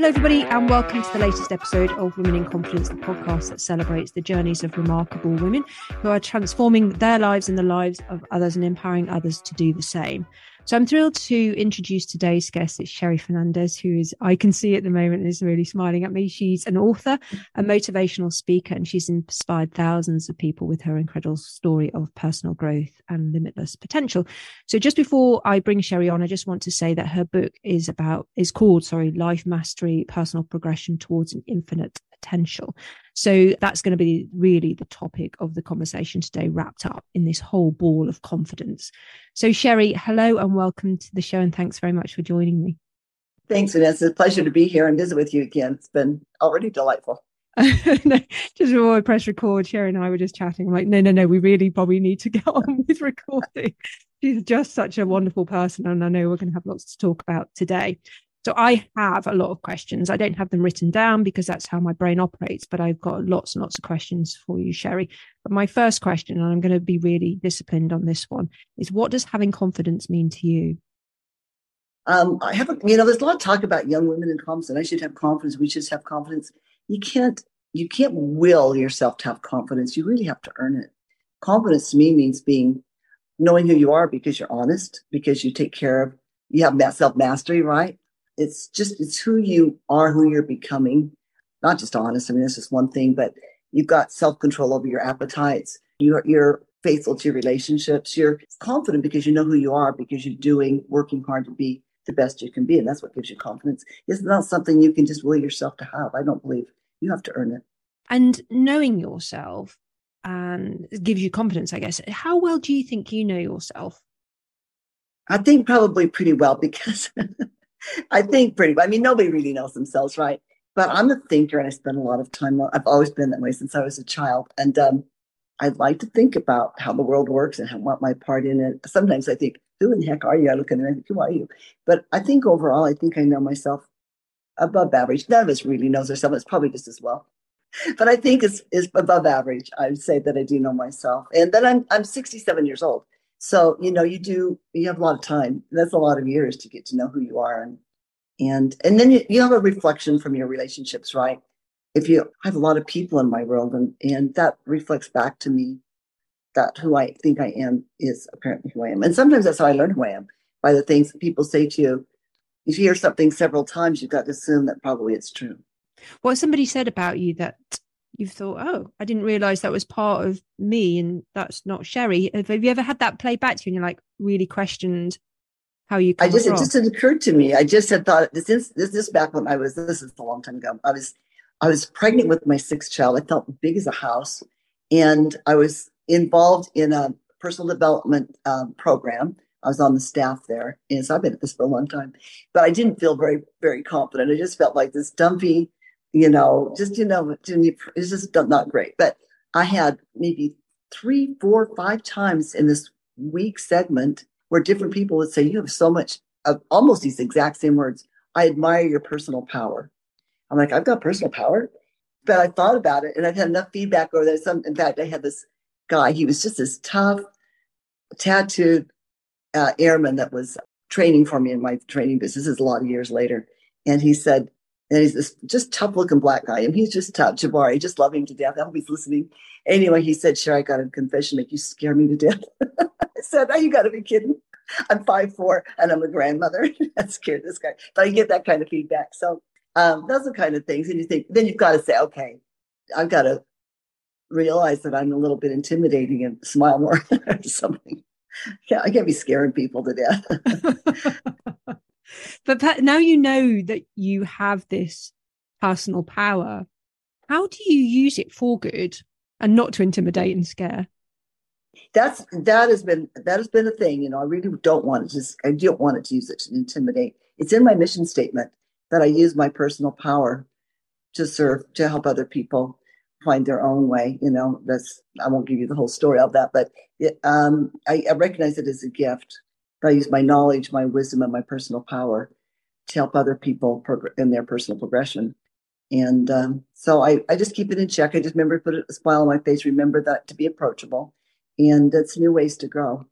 Hello, everybody, and welcome to the latest episode of Women in Confidence, the podcast that celebrates the journeys of remarkable women who are transforming their lives and the lives of others and empowering others to do the same. So I'm thrilled to introduce today's guest. It's Sherry Fernandez, who is, I can see at the moment, is really smiling at me. She's an author, a motivational speaker, and she's inspired thousands of people with her incredible story of personal growth and limitless potential. So just before I bring Sherry on, I just want to say that her book is about, is called, sorry, Life Mastery, Personal Progression Towards an Infinite Potential. So that's going to be really the topic of the conversation today, wrapped up in this whole ball of confidence. So, Sherry, hello and welcome to the show, and thanks very much for joining me. Thanks, Vanessa. It's a pleasure to be here and visit with you again. It's been already delightful. no, just before I press record, Sherry and I were just chatting. I'm like, no, no, no, we really probably need to get on with recording. She's just such a wonderful person, and I know we're going to have lots to talk about today. So I have a lot of questions. I don't have them written down because that's how my brain operates, but I've got lots and lots of questions for you, Sherry. But my first question, and I'm going to be really disciplined on this one, is what does having confidence mean to you? Um, I haven't, you know, there's a lot of talk about young women and confidence. I should have confidence. We should have confidence. You can't, you can't will yourself to have confidence. You really have to earn it. Confidence to me means being, knowing who you are because you're honest, because you take care of, you have that self mastery, right? It's just it's who you are, who you're becoming. Not just honest. I mean, this is one thing, but you've got self control over your appetites. You're you're faithful to your relationships. You're confident because you know who you are, because you're doing, working hard to be the best you can be, and that's what gives you confidence. It's not something you can just will yourself to have. I don't believe you have to earn it. And knowing yourself and gives you confidence, I guess. How well do you think you know yourself? I think probably pretty well because I think pretty. I mean, nobody really knows themselves, right? But I'm a thinker and I spend a lot of time. I've always been that way since I was a child. And um, I like to think about how the world works and how, what my part in it. Sometimes I think, who in the heck are you? I look at them and I think, who are you? But I think overall, I think I know myself above average. None of us really knows ourselves. It's probably just as well. But I think it's, it's above average. I would say that I do know myself. And then I'm, I'm 67 years old. So, you know, you do, you have a lot of time. That's a lot of years to get to know who you are. And, and, and then you, you have a reflection from your relationships, right? If you I have a lot of people in my world and, and that reflects back to me that who I think I am is apparently who I am. And sometimes that's how I learn who I am by the things that people say to you. If you hear something several times, you've got to assume that probably it's true. What somebody said about you that you've thought, oh, I didn't realize that was part of me and that's not Sherry. Have you ever had that play back to you and you're like really questioned how you I just, across? it just had occurred to me. I just had thought this is, this is back when I was, this is a long time ago. I was, I was pregnant with my sixth child. I felt big as a house and I was involved in a personal development um, program. I was on the staff there. And so I've been at this for a long time, but I didn't feel very, very confident. I just felt like this dumpy, you know, just, you know, it's just not great. But I had maybe three, four, five times in this week segment where different people would say, You have so much of almost these exact same words. I admire your personal power. I'm like, I've got personal power. But I thought about it and I've had enough feedback over there. Some, in fact, I had this guy, he was just this tough, tattooed uh, airman that was training for me in my training business. This is a lot of years later. And he said, and he's this just tough looking black guy. And he's just tough. Jabari, just love him to death. I hope he's listening. Anyway, he said, Sure, I got a confession, make you scare me to death. I said, you got to be kidding. I'm five four and I'm a grandmother. that scared this guy. But I get that kind of feedback. So um, those are kind of things. And you think, then you've got to say, okay, I've got to realize that I'm a little bit intimidating and smile more or something. Yeah, I can't be scaring people to death. But now you know that you have this personal power. How do you use it for good and not to intimidate and scare? That's that has been that has been a thing. You know, I really don't want to just I don't want it to use it to intimidate. It's in my mission statement that I use my personal power to serve to help other people find their own way. You know, that's I won't give you the whole story of that, but it, um, I, I recognize it as a gift I use my knowledge, my wisdom, and my personal power to help other people prog- in their personal progression. And um, so I, I just keep it in check. I just remember to put a smile on my face, remember that to be approachable. And it's new ways to grow.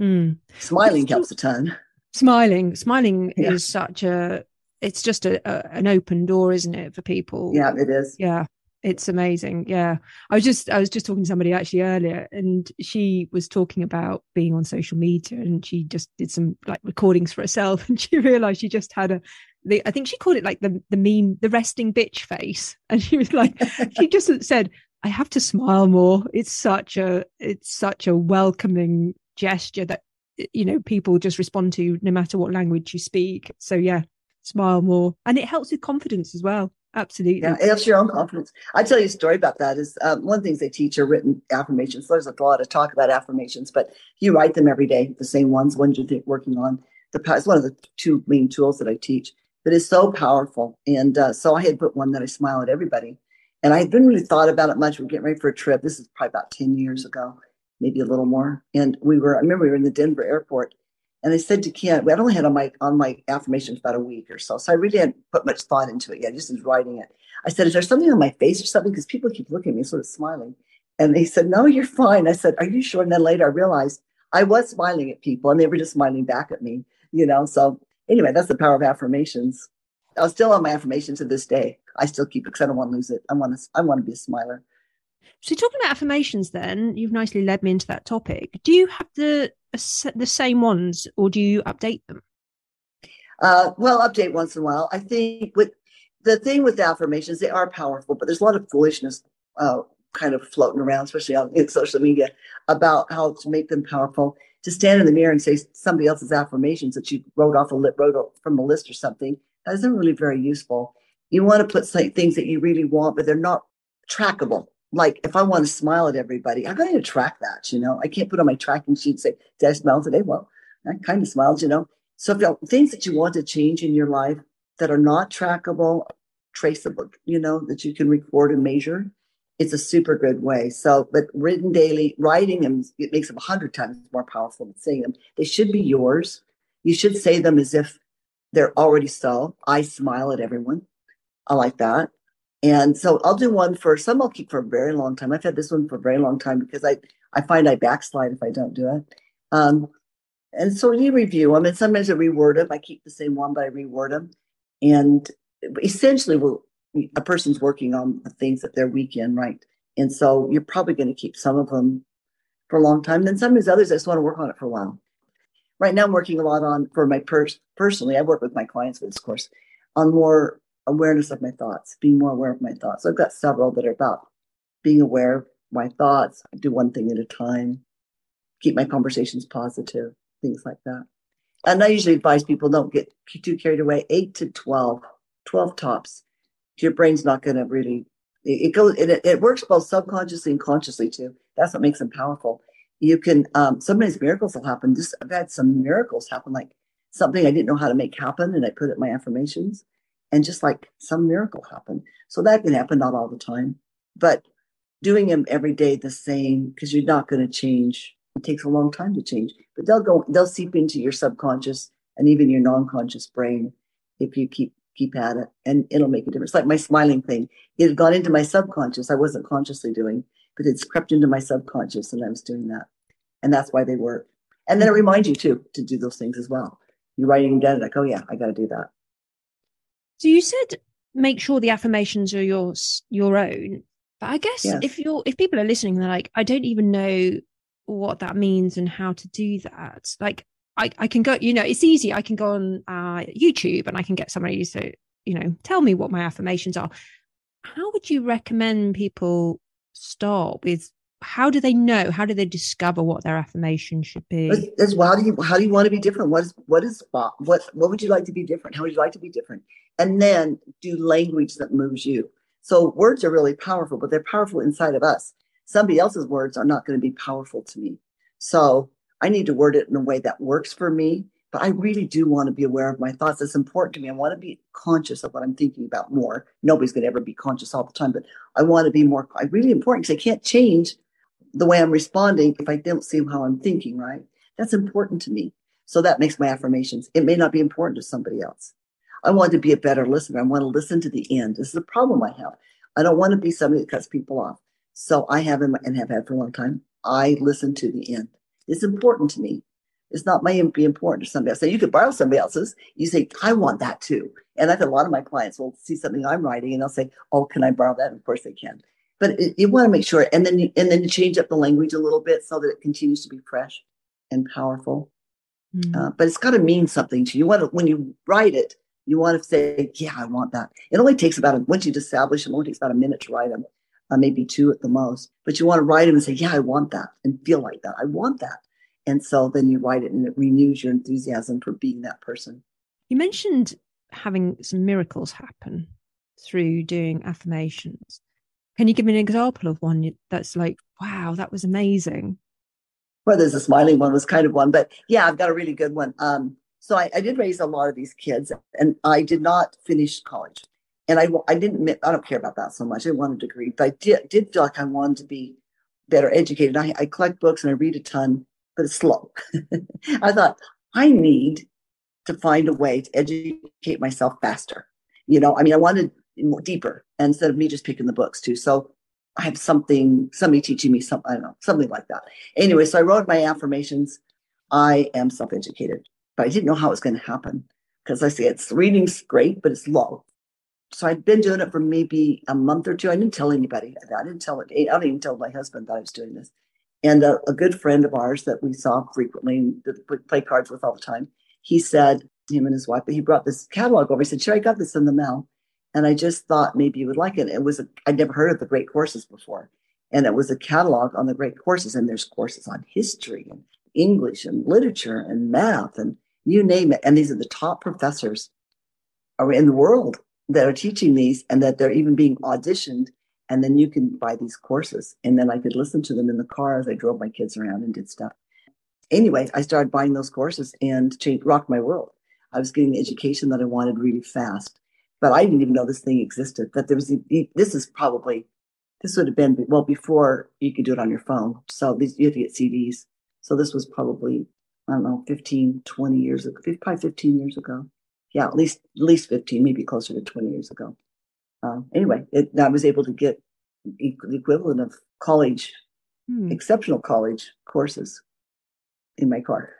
Mm. Smiling helps a ton. Smiling, smiling yeah. is such a it's just a, a, an open door, isn't it, for people? Yeah, it is. Yeah, it's amazing. Yeah, I was just I was just talking to somebody actually earlier, and she was talking about being on social media, and she just did some like recordings for herself, and she realized she just had a. The, I think she called it like the the meme, the resting bitch face, and she was like, she just said, "I have to smile more." It's such a it's such a welcoming gesture that you know people just respond to no matter what language you speak. So yeah, smile more, and it helps with confidence as well. Absolutely. Yeah, it helps your own confidence. I tell you a story about that. Is um, one of the things they teach are written affirmations. There's a lot of talk about affirmations, but you write them every day, the same ones, ones you're working on. The it's one of the two main tools that I teach that is so powerful. And uh, so I had put one that I smile at everybody, and I hadn't really thought about it much. We're getting ready for a trip. This is probably about ten years ago, maybe a little more. And we were, I remember we were in the Denver airport, and I said to Ken, I'd only had on my on my affirmations about a week or so, so I really hadn't put much thought into it yet. I just was writing it. I said, "Is there something on my face or something?" Because people keep looking at me, sort of smiling. And he said, "No, you're fine." I said, "Are you sure?" And then later I realized I was smiling at people, and they were just smiling back at me. You know. So anyway, that's the power of affirmations. I was still on my affirmations to this day. I still keep it because I don't want to lose it. I want to. I want to be a smiler. So talking about affirmations, then you've nicely led me into that topic. Do you have the the same ones, or do you update them? Uh, well, update once in a while. I think with the thing with affirmations, they are powerful, but there's a lot of foolishness uh, kind of floating around, especially on in social media, about how to make them powerful. To stand in the mirror and say somebody else's affirmations that you wrote off a li- wrote from a list or something that isn't really very useful. You want to put like, things that you really want, but they're not trackable like if I want to smile at everybody, I'm going to track that. You know, I can't put on my tracking sheet and say, "Did I smile today?" Well, I kind of smiled. You know, so things that you want to change in your life that are not trackable, traceable, you know, that you can record and measure, it's a super good way. So, but written daily, writing them, it makes them a hundred times more powerful than saying them. They should be yours. You should say them as if they're already so. I smile at everyone. I like that. And so I'll do one for some I'll keep for a very long time. I've had this one for a very long time because I, I find I backslide if I don't do it. Um, and so you review them and sometimes I reword them. I keep the same one, but I reword them. And essentially a person's working on the things that they're weak in, right? And so you're probably going to keep some of them for a long time. Then some of others, I just want to work on it for a while. Right now, I'm working a lot on for my pers- personally. I work with my clients with this course on more awareness of my thoughts, being more aware of my thoughts. So I've got several that are about being aware of my thoughts, I do one thing at a time, keep my conversations positive, things like that. And I usually advise people don't get too carried away. Eight to 12, 12 tops. Your brain's not going to really, it, goes, it, it works both subconsciously and consciously too. That's what makes them powerful. You can, um, sometimes miracles will happen. Just, I've had some miracles happen, like something I didn't know how to make happen, and I put it in my affirmations and just like some miracle happened. So that can happen, not all the time, but doing them every day the same because you're not going to change. It takes a long time to change, but they'll go, they'll seep into your subconscious and even your non-conscious brain if you keep keep at it, and it'll make a difference. Like my smiling thing, it had gone into my subconscious. I wasn't consciously doing, but it's crept into my subconscious, and I was doing that, and that's why they work. And then it reminds you too to do those things as well. You're writing down like, oh yeah, I got to do that. So you said make sure the affirmations are yours, your own. But I guess yes. if you're if people are listening, they're like, I don't even know what that means and how to do that. Like I, I can go, you know, it's easy. I can go on uh, YouTube and I can get somebody to, you know, tell me what my affirmations are. How would you recommend people start with how do they know? How do they discover what their affirmation should be? As well, how do you how do you want to be different? What is what is what what would you like to be different? How would you like to be different? And then do language that moves you. So words are really powerful, but they're powerful inside of us. Somebody else's words are not going to be powerful to me. So I need to word it in a way that works for me. But I really do want to be aware of my thoughts. It's important to me. I want to be conscious of what I'm thinking about more. Nobody's going to ever be conscious all the time, but I want to be more. Really important because I can't change the way I'm responding if I don't see how I'm thinking, right? That's important to me. So that makes my affirmations. It may not be important to somebody else. I want to be a better listener. I want to listen to the end. This is a problem I have. I don't want to be somebody that cuts people off. So I have and have had for a long time. I listen to the end. It's important to me. It's not my be important to somebody else. So you could borrow somebody else's. You say, I want that too. And I think a lot of my clients will see something I'm writing and they'll say, "Oh, can I borrow that?" And of course they can. But it, you want to make sure, and then you, and then you change up the language a little bit so that it continues to be fresh and powerful. Mm. Uh, but it's got to mean something to you. You want to when you write it, you want to say, "Yeah, I want that." It only takes about a, once you establish them, it only takes about a minute to write them, uh, maybe two at the most. But you want to write them and say, "Yeah, I want that," and feel like that. I want that. And so then you write it, and it renews your enthusiasm for being that person. You mentioned having some miracles happen through doing affirmations. Can you give me an example of one that's like, wow, that was amazing? Well, there's a smiling one was kind of one, but yeah, I've got a really good one. Um, so I, I, did raise a lot of these kids, and I did not finish college, and I I didn't I don't care about that so much. I want a degree, but I did did feel like I wanted to be better educated. I, I collect books and I read a ton, but it's slow. I thought I need to find a way to educate myself faster. You know, I mean, I wanted deeper instead of me just picking the books too. So I have something, somebody teaching me something, I don't know, something like that. Anyway, so I wrote my affirmations. I am self educated, but I didn't know how it was going to happen because I say it's reading's great, but it's low. So I'd been doing it for maybe a month or two. I didn't tell anybody. I didn't tell it. I didn't even tell my husband that I was doing this. And a, a good friend of ours that we saw frequently and play cards with all the time, he said, him and his wife, but he brought this catalog over. He said, Sure, I got this in the mail. And I just thought maybe you would like it. It was, I'd never heard of the great courses before. And it was a catalog on the great courses. And there's courses on history and English and literature and math and you name it. And these are the top professors in the world that are teaching these and that they're even being auditioned. And then you can buy these courses. And then I could listen to them in the car as I drove my kids around and did stuff. Anyway, I started buying those courses and changed, rocked my world. I was getting the education that I wanted really fast but I didn't even know this thing existed. That there was this is probably this would have been well before you could do it on your phone. So these you have to get CDs. So this was probably I don't know 15, 20 years ago, probably 15 years ago. Yeah, at least at least 15, maybe closer to 20 years ago. Uh, anyway, it, I was able to get the equivalent of college, hmm. exceptional college courses in my car.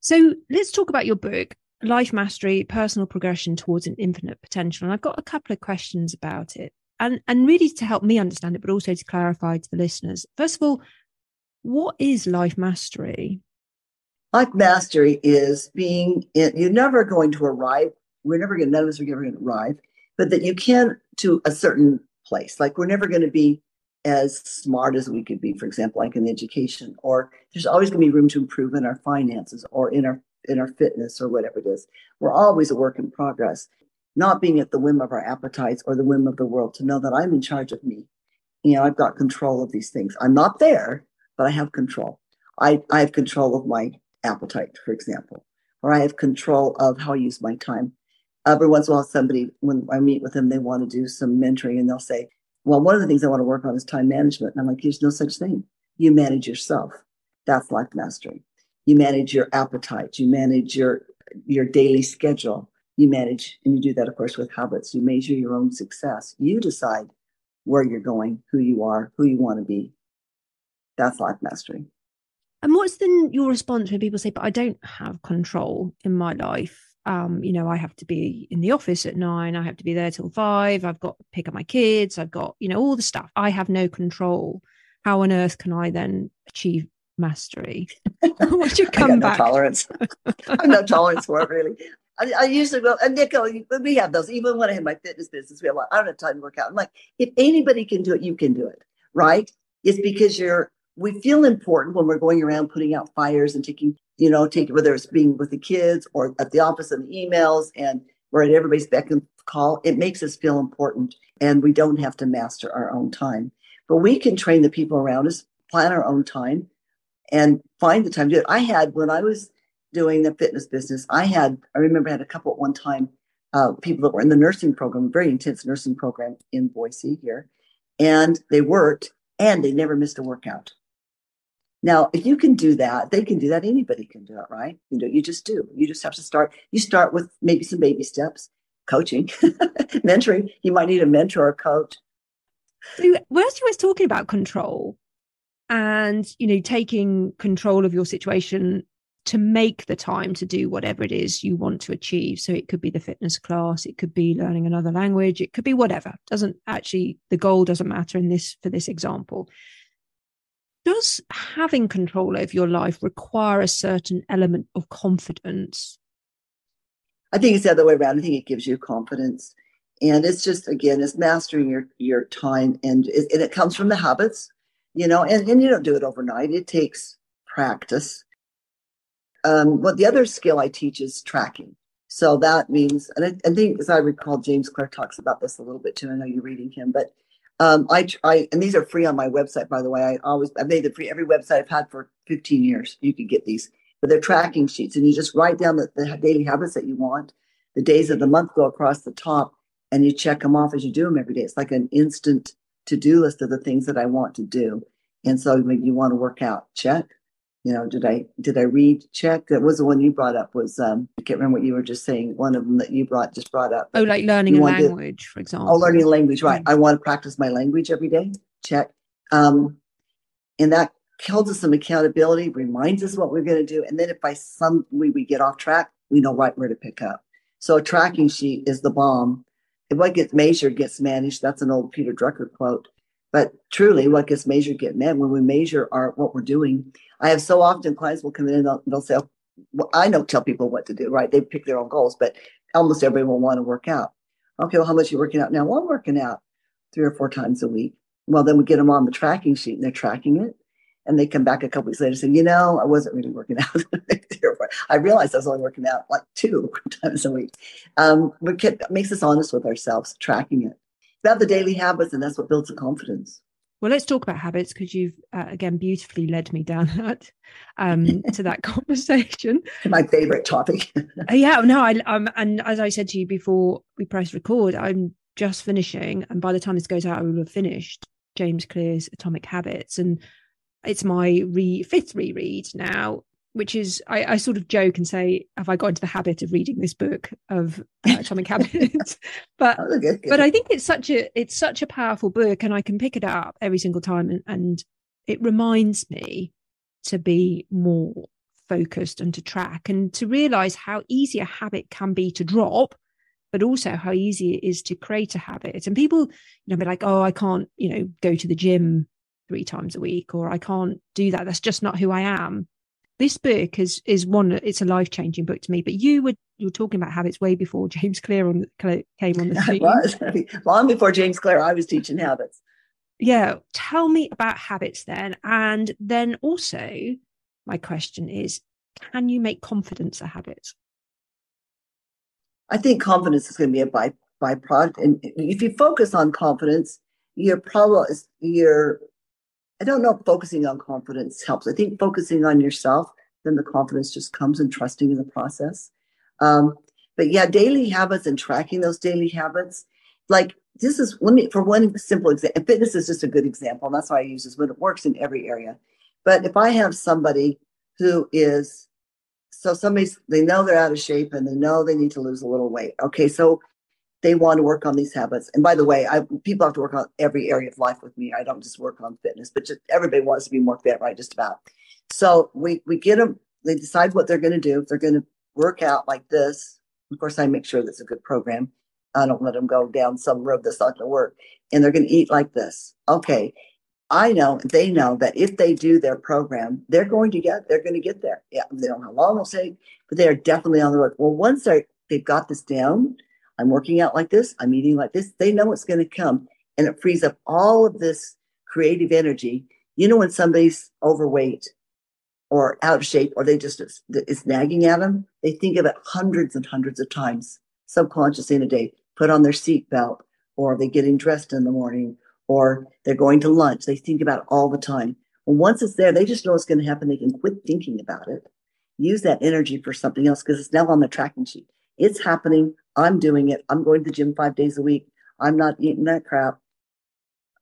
So let's talk about your book life mastery, personal progression towards an infinite potential. And I've got a couple of questions about it. And, and really to help me understand it, but also to clarify to the listeners. First of all, what is life mastery? Life mastery is being, in, you're never going to arrive. We're never going to, none of us are ever going to arrive, but that you can to a certain place. Like we're never going to be as smart as we could be, for example, like in education, or there's always going to be room to improve in our finances or in our in our fitness or whatever it is. We're always a work in progress, not being at the whim of our appetites or the whim of the world to know that I'm in charge of me. You know, I've got control of these things. I'm not there, but I have control. I, I have control of my appetite, for example, or I have control of how I use my time. Every once in a while, somebody, when I meet with them, they want to do some mentoring and they'll say, Well, one of the things I want to work on is time management. And I'm like, There's no such thing. You manage yourself. That's life mastery you manage your appetite you manage your your daily schedule you manage and you do that of course with habits you measure your own success you decide where you're going who you are who you want to be that's life mastery and what's then your response when people say but i don't have control in my life um, you know, I have to be in the office at nine, I have to be there till five, I've got to pick up my kids, I've got, you know, all the stuff. I have no control. How on earth can I then achieve mastery. What's your comeback? No tolerance. I have no tolerance for it, really. I, I usually will. And Nico, we have those. Even when I have my fitness business, we have. Like, I don't have time to work out. I'm like, if anybody can do it, you can do it, right? It's because you're. We feel important when we're going around putting out fires and taking, you know, taking whether it's being with the kids or at the office and the emails, and we're at everybody's beck and call. It makes us feel important, and we don't have to master our own time. But we can train the people around us, plan our own time, and find the time to do it. I had when I was doing the fitness business, I had I remember I had a couple at one time, uh, people that were in the nursing program, very intense nursing program in Boise here, and they worked and they never missed a workout. Now, if you can do that, they can do that. Anybody can do it, right? You know, you just do. You just have to start. You start with maybe some baby steps, coaching, mentoring. You might need a mentor or coach. So, we're always talking about control and you know taking control of your situation to make the time to do whatever it is you want to achieve. So it could be the fitness class, it could be learning another language, it could be whatever. Doesn't actually the goal doesn't matter in this for this example. Does having control over your life require a certain element of confidence? I think it's the other way around. I think it gives you confidence. And it's just again, it's mastering your your time and it, and it comes from the habits, you know, and, and you don't do it overnight. It takes practice um, what the other skill I teach is tracking. So that means, and I, I, think, as I recall, James Clear talks about this a little bit too. I know you're reading him, but um, I, I, and these are free on my website, by the way. I always, I've made them free. Every website I've had for 15 years, you can get these, but they're tracking sheets, and you just write down the, the daily habits that you want. The days of the month go across the top, and you check them off as you do them every day. It's like an instant to do list of the things that I want to do. And so when you want to work out, check you know, did I did I read check? That was the one you brought up. Was um, I can't remember what you were just saying. One of them that you brought just brought up. Oh, like learning a language, for example. Oh, learning a language, right? I want to practice my language every day. Check. Um, and that holds us some accountability, reminds us what we're going to do, and then if by some way we get off track, we know right where to pick up. So a tracking sheet is the bomb. If what gets measured gets managed, that's an old Peter Drucker quote. But truly, what gets measured get met. When we measure our what we're doing, I have so often clients will come in and they'll, they'll say, well, "I don't tell people what to do, right? They pick their own goals, but almost everybody will want to work out." Okay, well, how much are you working out now? Well, I'm working out three or four times a week. Well, then we get them on the tracking sheet and they're tracking it. And they come back a couple weeks later and say, you know, I wasn't really working out. I realized I was only working out like two times a week. Um, but it makes us honest with ourselves, tracking it about the daily habits, and that's what builds the confidence. Well, let's talk about habits because you've uh, again beautifully led me down that um, to that conversation. My favorite topic. uh, yeah, no, I um, and as I said to you before we press record, I'm just finishing, and by the time this goes out, I will have finished James Clear's Atomic Habits, and it's my re- fifth reread now which is I, I, sort of joke and say, have I got into the habit of reading this book of uh, Atomic Habits? but oh, but I think it's such a it's such a powerful book, and I can pick it up every single time, and, and it reminds me to be more focused and to track and to realize how easy a habit can be to drop but also how easy it is to create a habit. And people you know be like oh i can't you know go to the gym three times a week or i can't do that. That's just not who i am this book is is one it's a life changing book to me but you were you were talking about habits way before james clear on came on the scene. was. long before james clear i was teaching habits. Yeah tell me about habits then and then also my question is can you make confidence a habit? I think confidence is going to be a by byproduct and if you focus on confidence your problem is your I don't know if focusing on confidence helps. I think focusing on yourself, then the confidence just comes and trusting in the process. Um, but yeah, daily habits and tracking those daily habits. Like this is let me for one simple example. Fitness is just a good example, and that's why I use this. But it works in every area. But if I have somebody who is so somebody's they know they're out of shape and they know they need to lose a little weight. Okay, so they want to work on these habits. And by the way, I, people have to work on every area of life with me. I don't just work on fitness, but just everybody wants to be more fit, right? Just about. So we we get them. They decide what they're going to do. If they're going to work out like this, of course, I make sure that's a good program. I don't let them go down some road that's not going to work. And they're going to eat like this. Okay. I know they know that if they do their program, they're going to get they're going to get there. Yeah, they don't know how long it'll take, but they are definitely on the road. Well, once they they've got this down, I'm working out like this, I'm eating like this. They know what's going to come. And it frees up all of this creative energy. You know, when somebody's overweight or out of shape, or they just, it's nagging at them, they think of it hundreds and hundreds of times subconsciously in a day, put on their seatbelt, or they're getting dressed in the morning, or they're going to lunch. They think about it all the time. Well, once it's there, they just know it's going to happen. They can quit thinking about it, use that energy for something else because it's now on the tracking sheet. It's happening. I'm doing it. I'm going to the gym five days a week. I'm not eating that crap.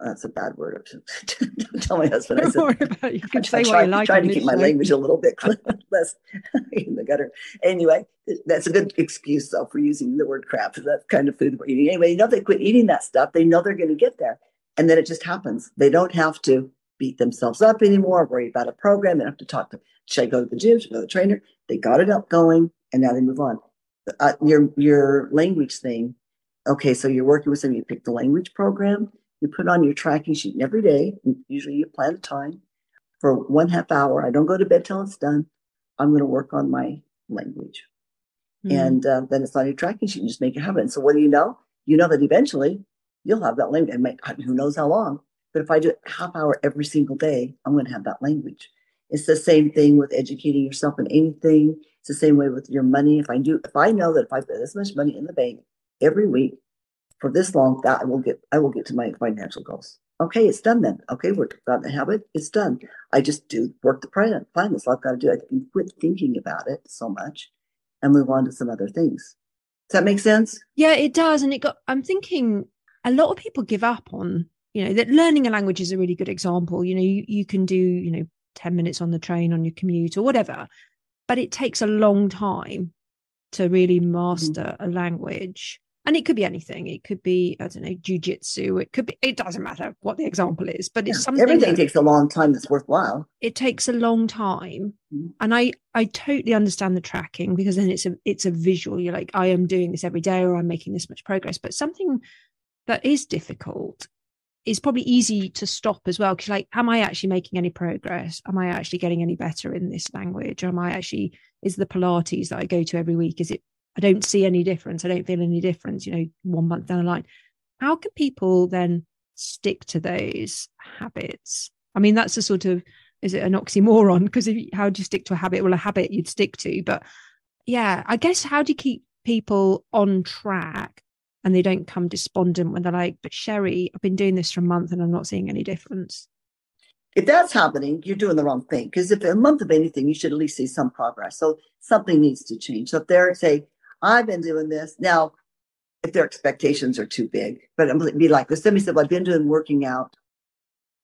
That's a bad word. Don't tell my husband. Don't I said, worry about it. You can I, say try, what you like. Trying to keep my language a little bit less in the gutter. Anyway, that's a good excuse though for using the word crap. That's kind of food we're eating. Anyway, you know, they quit eating that stuff. They know they're going to get there, and then it just happens. They don't have to beat themselves up anymore, worry about a program. They don't have to talk to, should I go to the gym? Should I go to the trainer? They got it up going and now they move on. Uh, your, your language thing. Okay. So you're working with them. You pick the language program, you put on your tracking sheet every day. Usually you plan a time for one half hour. I don't go to bed till it's done. I'm going to work on my language. Mm-hmm. And uh, then it's on your tracking sheet. You just make it happen. So what do you know? You know that eventually you'll have that language. And who knows how long? But if I do a half hour every single day, I'm going to have that language. It's the same thing with educating yourself in anything. It's the same way with your money. If I do, if I know that if I put this much money in the bank every week for this long, that I will get, I will get to my financial goals. Okay, it's done then. Okay, we're got the habit. It's done. I just do work the plan. Fine, that's all I've got to do. I can quit thinking about it so much and move on to some other things. Does that make sense? Yeah, it does. And it got. I'm thinking a lot of people give up on you know that learning a language is a really good example you know you, you can do you know 10 minutes on the train on your commute or whatever but it takes a long time to really mm-hmm. master mm-hmm. a language and it could be anything it could be i don't know jujitsu it could be it doesn't matter what the example is but it's yeah, something everything takes a long time that's worthwhile it takes a long time mm-hmm. and i i totally understand the tracking because then it's a it's a visual you're like i am doing this every day or i'm making this much progress but something that is difficult it's probably easy to stop as well because like am i actually making any progress? Am i actually getting any better in this language? Or am i actually is the pilates that i go to every week is it i don't see any difference i don't feel any difference you know one month down the line. How can people then stick to those habits? I mean that's a sort of is it an oxymoron? Because how do you stick to a habit? Well a habit you'd stick to but yeah i guess how do you keep people on track and they don't come despondent when they're like, but Sherry, I've been doing this for a month and I'm not seeing any difference. If that's happening, you're doing the wrong thing. Because if a month of anything, you should at least see some progress. So something needs to change. So if they're say, I've been doing this now, if their expectations are too big, but I'm be like this. Somebody said, well, I've been doing working out.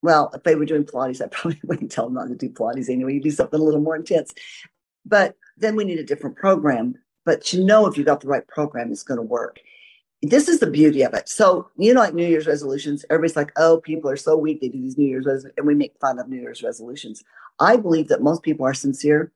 Well, if they were doing Pilates, I probably wouldn't tell them not to do Pilates anyway. You do something a little more intense. But then we need a different program. But you know, if you got the right program, it's going to work this is the beauty of it. So, you know, like New Year's resolutions, everybody's like, oh, people are so weak. They do these New Year's resolutions, and we make fun of New Year's resolutions. I believe that most people are sincere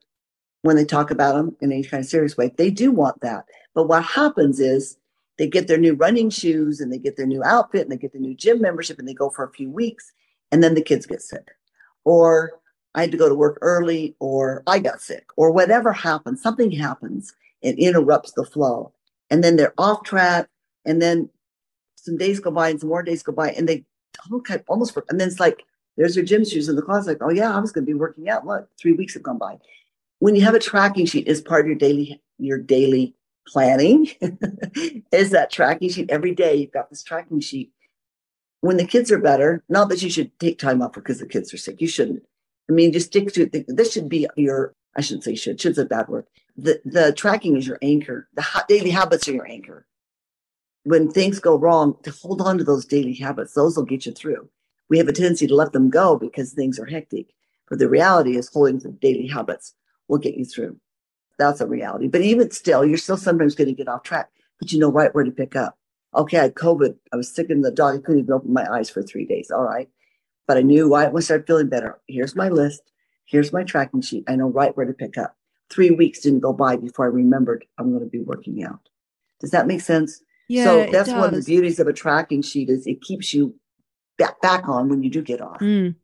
when they talk about them in any kind of serious way. They do want that. But what happens is they get their new running shoes and they get their new outfit and they get their new gym membership and they go for a few weeks and then the kids get sick. Or I had to go to work early or I got sick or whatever happens, something happens and interrupts the flow. And then they're off track and then some days go by and some more days go by and they almost and then it's like there's your gym shoes in the closet like oh yeah i was going to be working out what three weeks have gone by. When you have a tracking sheet as part of your daily your daily planning is that tracking sheet every day you've got this tracking sheet. When the kids are better not that you should take time off because the kids are sick you shouldn't. I mean just stick to it this should be your i shouldn't say should should's a bad word. The the tracking is your anchor the daily habits are your anchor when things go wrong, to hold on to those daily habits. Those will get you through. We have a tendency to let them go because things are hectic. But the reality is holding to daily habits will get you through. That's a reality. But even still, you're still sometimes going to get off track, but you know right where to pick up. Okay, I had COVID. I was sick in the dog. I couldn't even open my eyes for three days. All right. But I knew I would start feeling better. Here's my list. Here's my tracking sheet. I know right where to pick up. Three weeks didn't go by before I remembered I'm going to be working out. Does that make sense? Yeah, so that's one of the beauties of a tracking sheet is it keeps you back, back on when you do get off. Mm.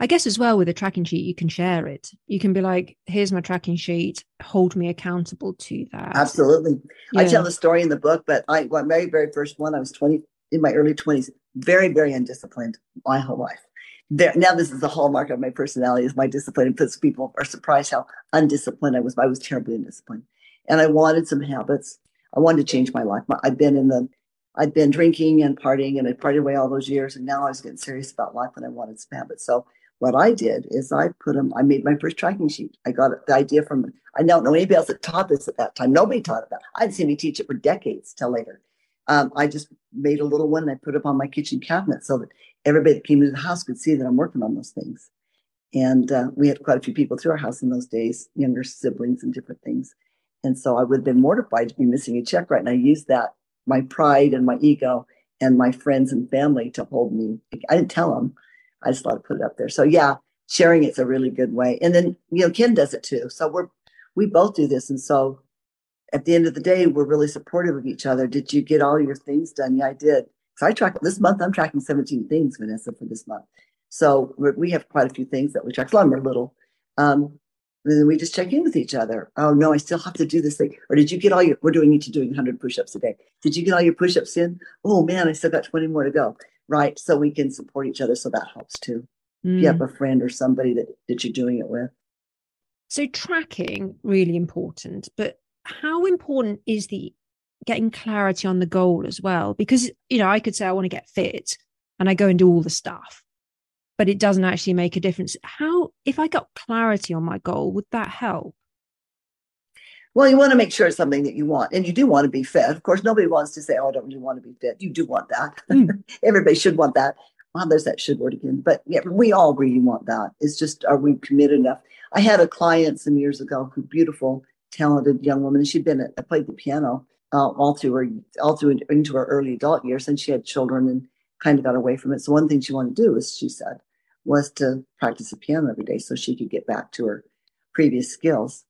I guess as well with a tracking sheet, you can share it. You can be like, here's my tracking sheet, hold me accountable to that. Absolutely. Yeah. I tell the story in the book, but I, my very, very first one, I was 20, in my early 20s, very, very undisciplined my whole life. There, now this is the hallmark of my personality is my discipline because people are surprised how undisciplined I was. I was terribly undisciplined. And I wanted some habits I wanted to change my life. I'd been in the, I'd been drinking and partying and I partied away all those years. And now I was getting serious about life and I wanted some habits. So what I did is I put them, I made my first tracking sheet. I got the idea from, I don't know anybody else that taught this at that time. Nobody taught it that. I didn't see me teach it for decades till later. Um, I just made a little one and I put up on my kitchen cabinet so that everybody that came into the house could see that I'm working on those things. And uh, we had quite a few people through our house in those days, younger siblings and different things. And so I would have been mortified to be missing a check right. And I used that, my pride and my ego and my friends and family to hold me. I didn't tell them. I just thought to put it up there. So yeah, sharing it's a really good way. And then you know, Ken does it too. So we're we both do this, and so at the end of the day, we're really supportive of each other. Did you get all your things done? Yeah, I did. So I track this month. I'm tracking 17 things, Vanessa, for this month. So we have quite a few things that we track. A lot of them are little. Um, and then we just check in with each other. Oh no, I still have to do this thing. Or did you get all your? We're doing each doing 100 push-ups a day. Did you get all your push-ups in? Oh man, I still got 20 more to go. Right, so we can support each other. So that helps too. Mm. If you have mm. a friend or somebody that that you're doing it with. So tracking really important, but how important is the getting clarity on the goal as well? Because you know, I could say I want to get fit, and I go and do all the stuff, but it doesn't actually make a difference. How, if I got clarity on my goal, would that help? Well, you want to make sure it's something that you want, and you do want to be fit. Of course, nobody wants to say, "Oh, I don't really want to be fit." You do want that. Mm. Everybody should want that. Well, there's that should word again, but yeah, we all really want that. It's just, are we committed enough? I had a client some years ago who beautiful, talented young woman, she'd been I played the piano uh, all through her all through into her early adult years, and she had children and kind of got away from it. So one thing she wanted to do was, she said, was to practice the piano every day so she could get back to her previous skills.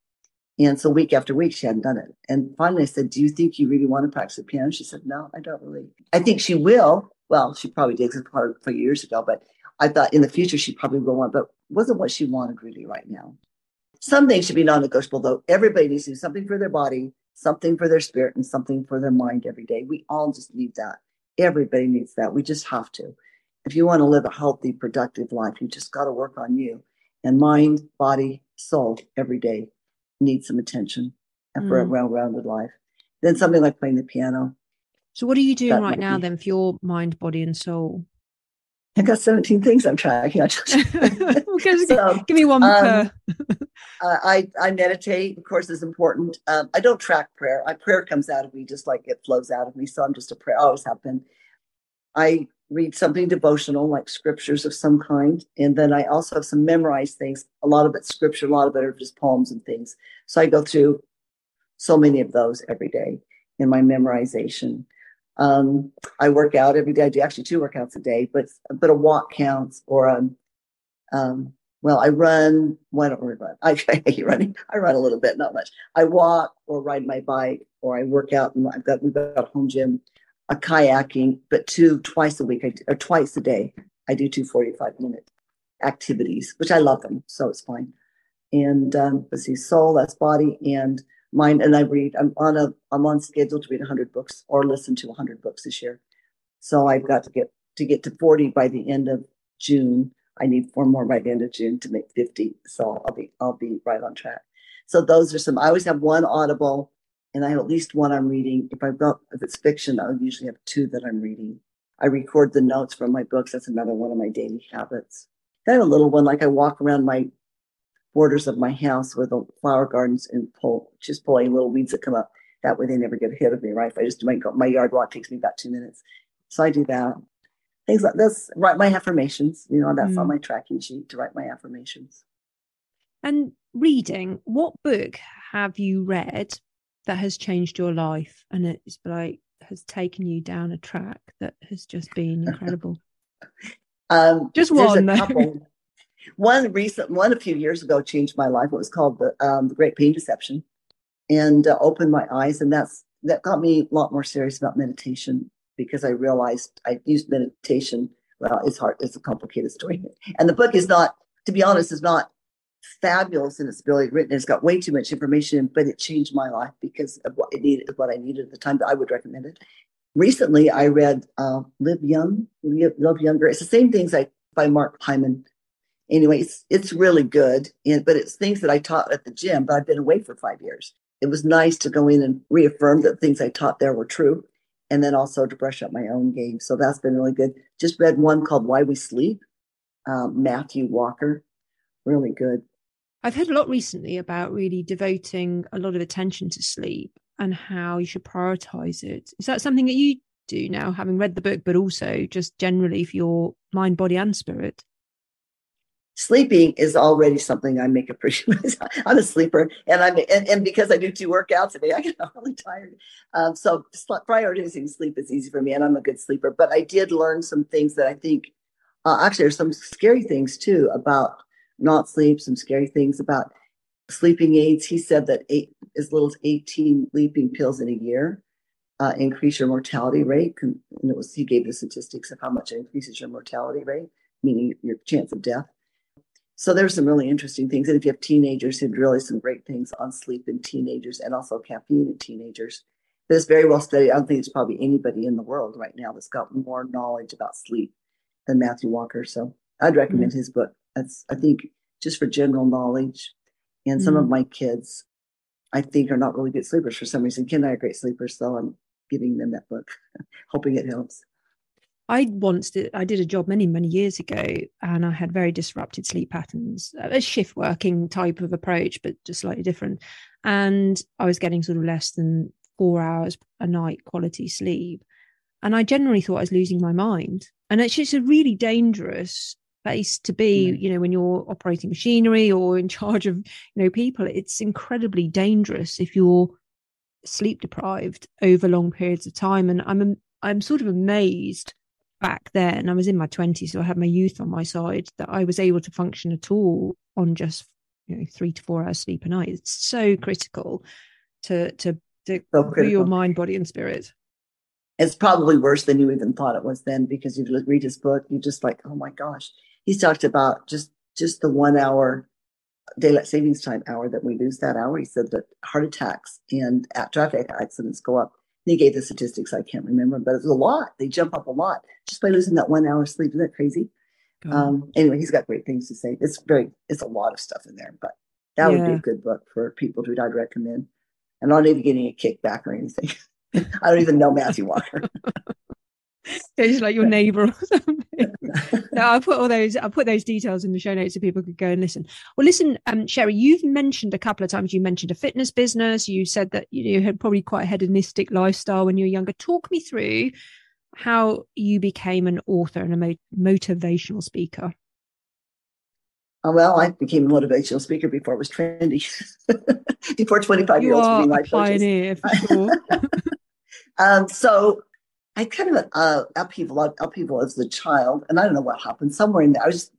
And so week after week, she hadn't done it. And finally, I said, Do you think you really want to practice the piano? She said, No, I don't really. I think she will. Well, she probably did a few years ago, but I thought in the future she probably will want, but wasn't what she wanted really right now. Some things should be non negotiable, though. Everybody needs to do something for their body, something for their spirit, and something for their mind every day. We all just need that. Everybody needs that. We just have to. If you want to live a healthy, productive life, you just got to work on you. And mind, body, soul every day needs some attention and for mm. a well rounded life. Then something like playing the piano. So, what are you doing right now be. then for your mind, body, and soul? I got 17 things I'm tracking. I just, so, give me one um, per. I, I meditate, of course, is important. Um, I don't track prayer. I, prayer comes out of me just like it flows out of me. So I'm just a prayer, always have been. I read something devotional, like scriptures of some kind. And then I also have some memorized things. A lot of it's scripture, a lot of it are just poems and things. So I go through so many of those every day in my memorization. Um, I work out every day. I do actually two workouts a day, but but a walk counts or um, um, well, I run. Why don't we run? I, I hate running. I run a little bit, not much. I walk or ride my bike or I work out. And I've got we've got a home gym, a kayaking, but two twice a week or twice a day. I do two 45 minute activities, which I love them, so it's fine. And um, let's see, soul, that's body, and mind and I read. I'm on a I'm on schedule to read 100 books or listen to 100 books this year. So I've got to get to get to 40 by the end of June. I need four more by the end of June to make 50. So I'll be I'll be right on track. So those are some. I always have one audible, and I have at least one I'm reading. If I've got if it's fiction, I usually have two that I'm reading. I record the notes from my books. That's another one of my daily habits. Then a little one, like I walk around my borders of my house with the flower gardens and pull just pulling little weeds that come up. That way they never get ahead of me, right? If I just do my, my yard walk takes me about two minutes. So I do that. Things like this, write my affirmations. You know, that's mm. on my tracking sheet to write my affirmations. And reading, what book have you read that has changed your life and it's like has taken you down a track that has just been incredible? um, just one. One recent, one a few years ago changed my life. It was called the, um, the Great Pain Deception, and uh, opened my eyes. And that's that got me a lot more serious about meditation because I realized I used meditation. Well, it's hard. It's a complicated story, and the book is not, to be honest, is not fabulous in its ability written. It's got way too much information, but it changed my life because of what it needed, what I needed at the time. That I would recommend it. Recently, I read uh, Live Young, Live Younger. It's the same things I by Mark Hyman anyway, it's, it's really good. And, but it's things that I taught at the gym, but I've been away for five years. It was nice to go in and reaffirm that things I taught there were true. And then also to brush up my own game. So that's been really good. Just read one called Why We Sleep, um, Matthew Walker. Really good. I've heard a lot recently about really devoting a lot of attention to sleep and how you should prioritize it. Is that something that you do now, having read the book, but also just generally for your mind, body, and spirit? Sleeping is already something I make a pretty. I'm a sleeper, and I'm and, and, because I do two workouts a day, I get really tired. Um, so prioritizing sleep is easy for me, and I'm a good sleeper. But I did learn some things that I think Uh, actually, there's some scary things too about not sleep, some scary things about sleeping aids. He said that eight, as little as 18 sleeping pills in a year uh, increase your mortality rate. And it was he gave the statistics of how much it increases your mortality rate, meaning your chance of death. So there's some really interesting things. And if you have teenagers, he had really some great things on sleep in teenagers and also caffeine in teenagers. It's very well studied. I don't think there's probably anybody in the world right now that's got more knowledge about sleep than Matthew Walker. So I'd recommend mm-hmm. his book. That's I think just for general knowledge. And some mm-hmm. of my kids, I think, are not really good sleepers for some reason. Ken and I are great sleepers, so I'm giving them that book, hoping it helps. I once did, I did a job many, many years ago and I had very disrupted sleep patterns, a shift working type of approach, but just slightly different. And I was getting sort of less than four hours a night quality sleep. And I generally thought I was losing my mind. And it's just a really dangerous place to be, mm. you know, when you're operating machinery or in charge of, you know, people. It's incredibly dangerous if you're sleep deprived over long periods of time. And I'm I'm sort of amazed back then, I was in my 20s, so I had my youth on my side, that I was able to function at all on just you know three to four hours sleep a night. It's so critical to to to so your mind, body, and spirit. It's probably worse than you even thought it was then because you read his book, you just like, oh my gosh. He's talked about just just the one hour daylight savings time hour that we lose that hour. He said that heart attacks and traffic accidents go up they gave the statistics, I can't remember, but it's a lot. They jump up a lot just by losing that one hour sleep. Isn't that crazy? Um, anyway, he's got great things to say. It's very, it's a lot of stuff in there, but that yeah. would be a good book for people to I'd recommend. And I'm not even getting a kickback or anything. I don't even know Matthew Walker. yeah, just like your neighbor or something. No, I'll put all those I'll put those details in the show notes so people could go and listen. Well, listen, um, Sherry, you've mentioned a couple of times you mentioned a fitness business. You said that you had probably quite a hedonistic lifestyle when you were younger. Talk me through how you became an author and a mo- motivational speaker. Oh, well, I became a motivational speaker before it was trendy. before 25 you year olds were being life pioneer for sure. um, so I kind of uh, upheaval, upheaval as a child, and I don't know what happened. Somewhere in there, I was just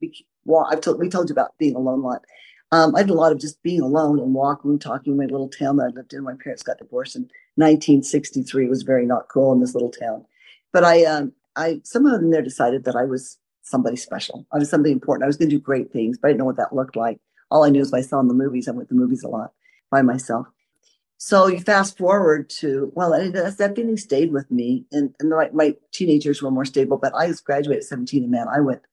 well, I've told we told you about being alone a lot. Um, I did a lot of just being alone and walking, talking in my little town that I lived in. My parents got divorced in 1963. It was very not cool in this little town, but I, um, I somehow in there decided that I was somebody special. I was somebody important. I was going to do great things, but I didn't know what that looked like. All I knew is I saw in the movies. I went to the movies a lot by myself. So you fast forward to well, that, that feeling stayed with me, and, and my, my teenagers were more stable. But I graduated at seventeen, and man, I went,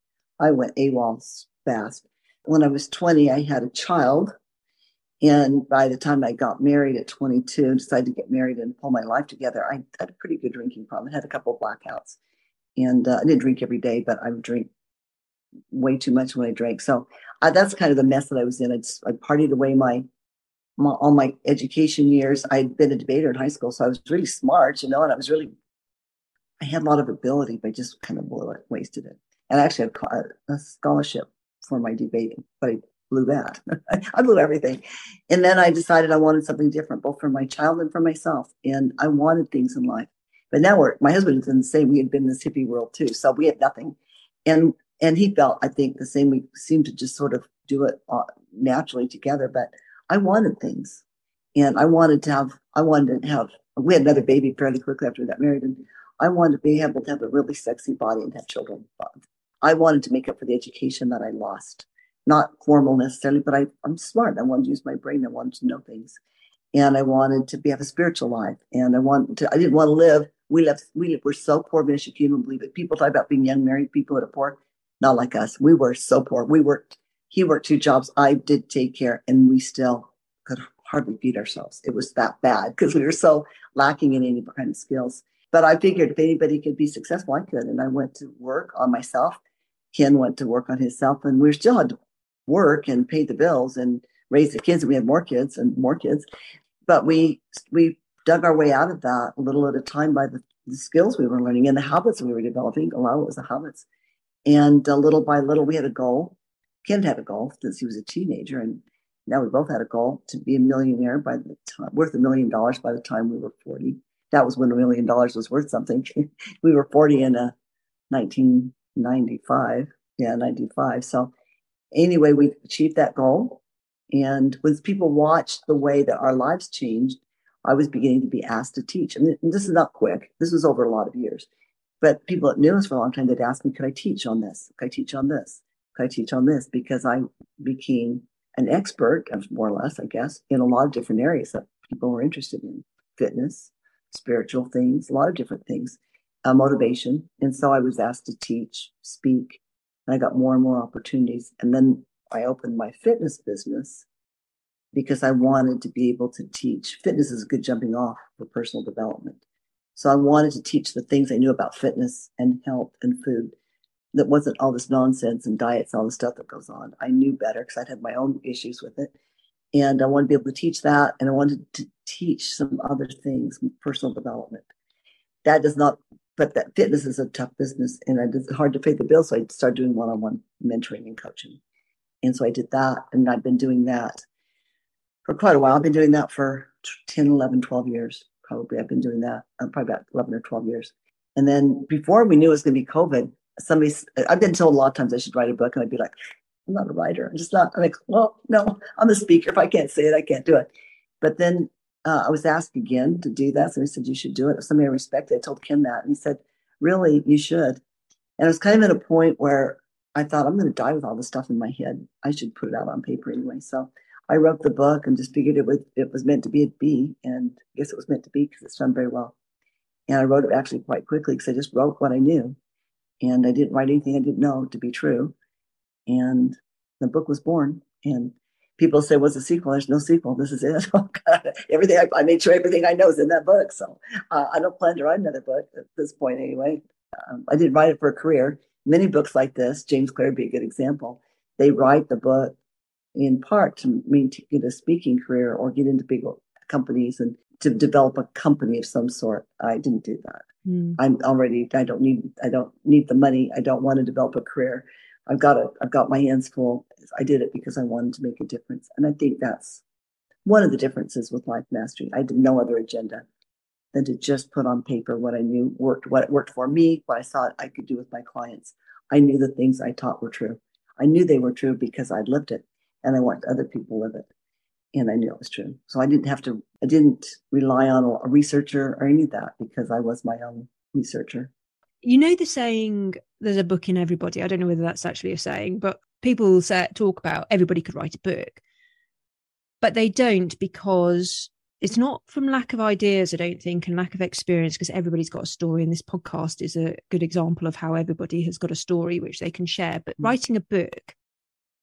I went AWOL fast. When I was twenty, I had a child, and by the time I got married at twenty-two, decided to get married and pull my life together, I had a pretty good drinking problem. I had a couple of blackouts, and uh, I didn't drink every day, but I would drink way too much when I drank. So uh, that's kind of the mess that I was in. I, just, I partied away my my, all my education years. I'd been a debater in high school, so I was really smart, you know, and I was really, I had a lot of ability, but I just kind of blew it, wasted it. And I actually had a scholarship for my debating, but I blew that. I blew everything. And then I decided I wanted something different, both for my child and for myself. And I wanted things in life. But now we're, my husband the same, we had been in this hippie world too. So we had nothing. And, and he felt, I think, the same. We seemed to just sort of do it uh, naturally together. But I wanted things. And I wanted to have, I wanted to have, we had another baby fairly quickly after we got married. And I wanted to be able to have a really sexy body and have children. I wanted to make up for the education that I lost. Not formal necessarily, but I, I'm smart. I wanted to use my brain. I wanted to know things. And I wanted to be, have a spiritual life. And I wanted to, I didn't want to live. We left, we were so poor, Miss, you can't believe it. People talk about being young married people that are poor. Not like us. We were so poor. We worked he worked two jobs. I did take care, and we still hardly feed ourselves. It was that bad because we were so lacking in any kind of skills. But I figured if anybody could be successful, I could. And I went to work on myself. Ken went to work on himself, and we still had to work and pay the bills and raise the kids. And we had more kids and more kids. But we we dug our way out of that a little at a time by the, the skills we were learning and the habits we were developing. A lot of it was the habits. And uh, little by little, we had a goal Ken had a goal since he was a teenager, and now we both had a goal to be a millionaire by the time worth a million dollars by the time we were 40. That was when a million dollars was worth something. we were 40 in uh, 1995. Yeah, 95. So anyway, we achieved that goal. And when people watched the way that our lives changed, I was beginning to be asked to teach. And this is not quick. This was over a lot of years. But people that knew us for a long time, they'd ask me, could I teach on this? Could I teach on this? Could I teach on this? Because I became an expert, more or less, I guess, in a lot of different areas that people were interested in fitness, spiritual things, a lot of different things, uh, motivation. And so I was asked to teach, speak, and I got more and more opportunities. And then I opened my fitness business because I wanted to be able to teach. Fitness is a good jumping off for personal development. So I wanted to teach the things I knew about fitness and health and food that wasn't all this nonsense and diets, and all the stuff that goes on. I knew better because I'd had my own issues with it. And I wanted to be able to teach that. And I wanted to teach some other things, personal development. That does not, but that fitness is a tough business and it's hard to pay the bills. So I started doing one on one mentoring and coaching. And so I did that. And I've been doing that for quite a while. I've been doing that for 10, 11, 12 years. Probably I've been doing that uh, probably about 11 or 12 years. And then before we knew it was going to be COVID, somebody, I've been told a lot of times I should write a book. And I'd be like, I'm not a writer. I'm just not. I'm like, well, no, I'm a speaker. If I can't say it, I can't do it. But then uh, I was asked again to do that. So he said, you should do it. Somebody I respected. I told Ken that. And he said, really, you should. And I was kind of at a point where I thought, I'm going to die with all this stuff in my head. I should put it out on paper anyway. So I wrote the book and just figured it was it was meant to be a B, and I guess it was meant to be because it's done very well. And I wrote it actually quite quickly because I just wrote what I knew, and I didn't write anything I didn't know to be true. And the book was born. And people say, "What's a sequel?" There's no sequel. This is it. Oh, everything I, I, made sure everything I know is in that book. So uh, I don't plan to write another book at this point, anyway. Um, I didn't write it for a career. Many books like this, James Clear would be a good example. They write the book in part to mean to get a speaking career or get into big companies and to develop a company of some sort. I didn't do that. Mm. I'm already. I don't need. I don't need the money. I don't want to develop a career. I've got it. I've got my hands full. I did it because I wanted to make a difference, and I think that's one of the differences with life mastery. I did no other agenda than to just put on paper what I knew worked, what worked for me, what I thought I could do with my clients. I knew the things I taught were true. I knew they were true because I'd lived it and I want other people to live it. And I knew it was true. So I didn't have to, I didn't rely on a researcher or any of that because I was my own researcher. You know the saying, there's a book in everybody. I don't know whether that's actually a saying, but people say, talk about everybody could write a book. But they don't because it's not from lack of ideas, I don't think, and lack of experience, because everybody's got a story. And this podcast is a good example of how everybody has got a story which they can share. But mm. writing a book,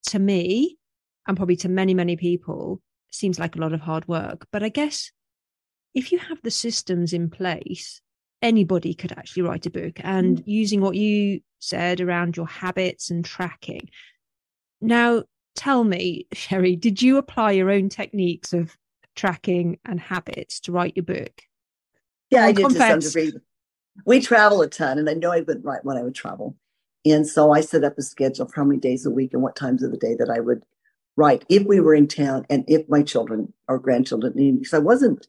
to me, and probably to many, many people, seems like a lot of hard work. But I guess if you have the systems in place, anybody could actually write a book and mm. using what you said around your habits and tracking. Now, tell me, Sherry, did you apply your own techniques of tracking and habits to write your book? Yeah, I did confess. to some degree. We travel a ton, and I know I wouldn't write when I would travel. And so I set up a schedule for how many days a week and what times of the day that I would right if we were in town and if my children or grandchildren needed because I wasn't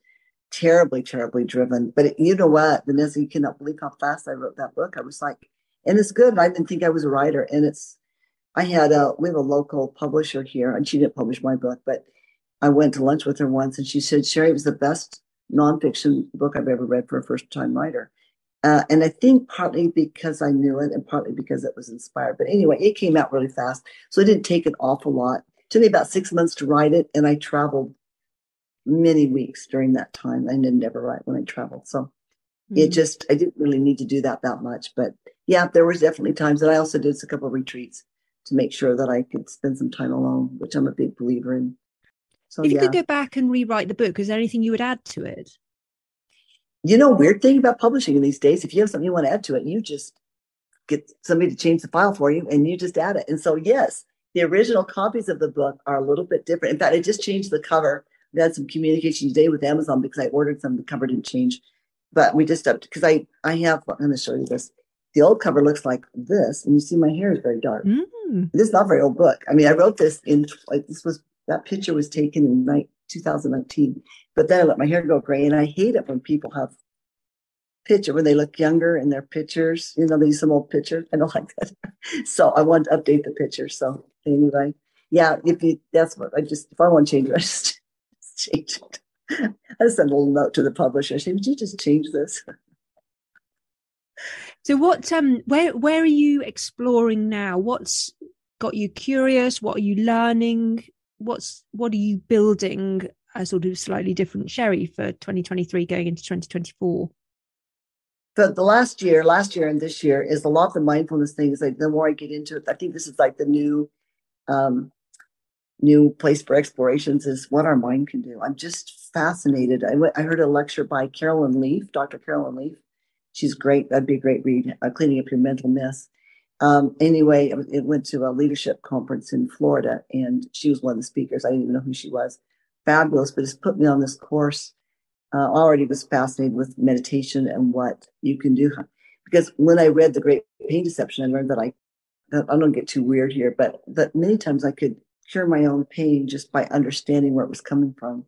terribly, terribly driven. But it, you know what, Vanessa, you cannot believe how fast I wrote that book. I was like, and it's good. I didn't think I was a writer. And it's, I had a, we have a local publisher here, and she didn't publish my book, but I went to lunch with her once and she said, Sherry, it was the best nonfiction book I've ever read for a first time writer. Uh, and I think partly because I knew it and partly because it was inspired. But anyway, it came out really fast. So it didn't take an awful lot took me about six months to write it, and I traveled many weeks during that time. I didn't ever write when I traveled, so mm-hmm. it just I didn't really need to do that that much. But yeah, there was definitely times that I also did a couple of retreats to make sure that I could spend some time alone, which I'm a big believer in. So if you yeah. could go back and rewrite the book, is there anything you would add to it? You know, weird thing about publishing in these days, if you have something you want to add to it, you just get somebody to change the file for you and you just add it. And so, yes, the original copies of the book are a little bit different. In fact, I just changed the cover. We had some communication today with Amazon because I ordered some. The cover didn't change, but we just upped because I I have. I'm going to show you this. The old cover looks like this, and you see my hair is very dark. Mm. This is not a very old book. I mean, I wrote this in like this was that picture was taken in night 2019, but then I let my hair go gray, and I hate it when people have picture when they look younger in their pictures. You know, they use some old pictures. I don't like that. so I want to update the picture. So anyway, yeah, if you that's what I just if I want to change it, I just, just change it. I send a little note to the publisher. Say, would you just change this? So what um where where are you exploring now? What's got you curious? What are you learning? What's what are you building a sort of slightly different Sherry for 2023 going into 2024? But the last year, last year and this year is a lot of the mindfulness things. Like the more I get into it, I think this is like the new um new place for explorations is what our mind can do. I'm just fascinated. I heard a lecture by Caroline Leaf, Dr. Caroline Leaf, she's great. That'd be a great read, uh, Cleaning Up Your Mental Mess. Um, anyway, it went to a leadership conference in Florida, and she was one of the speakers. I didn't even know who she was. Fabulous, but it's put me on this course. Uh, already was fascinated with meditation and what you can do. Because when I read The Great Pain Deception, I learned that I, that I don't get too weird here, but that many times I could cure my own pain just by understanding where it was coming from